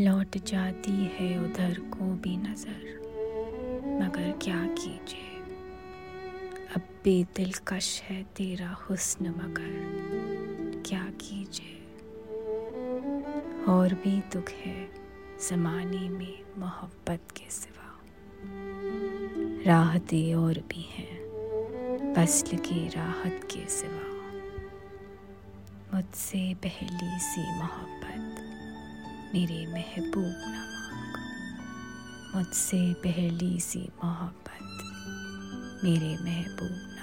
लौट जाती है उधर को भी नज़र। मगर क्या कीजिए? अब भी दिलकश है तेरा हुस्न मगर। क्या कीजिए? और भी दुख है जमाने में मोहब्बत के सिवा। राहतें और भी हैं फ़सल की राहत के सिवा। मुझसे पहली सी मोहब्बत। मेरे महबूब न मुझसे पहली सी मोहब्बत मेरे महबूब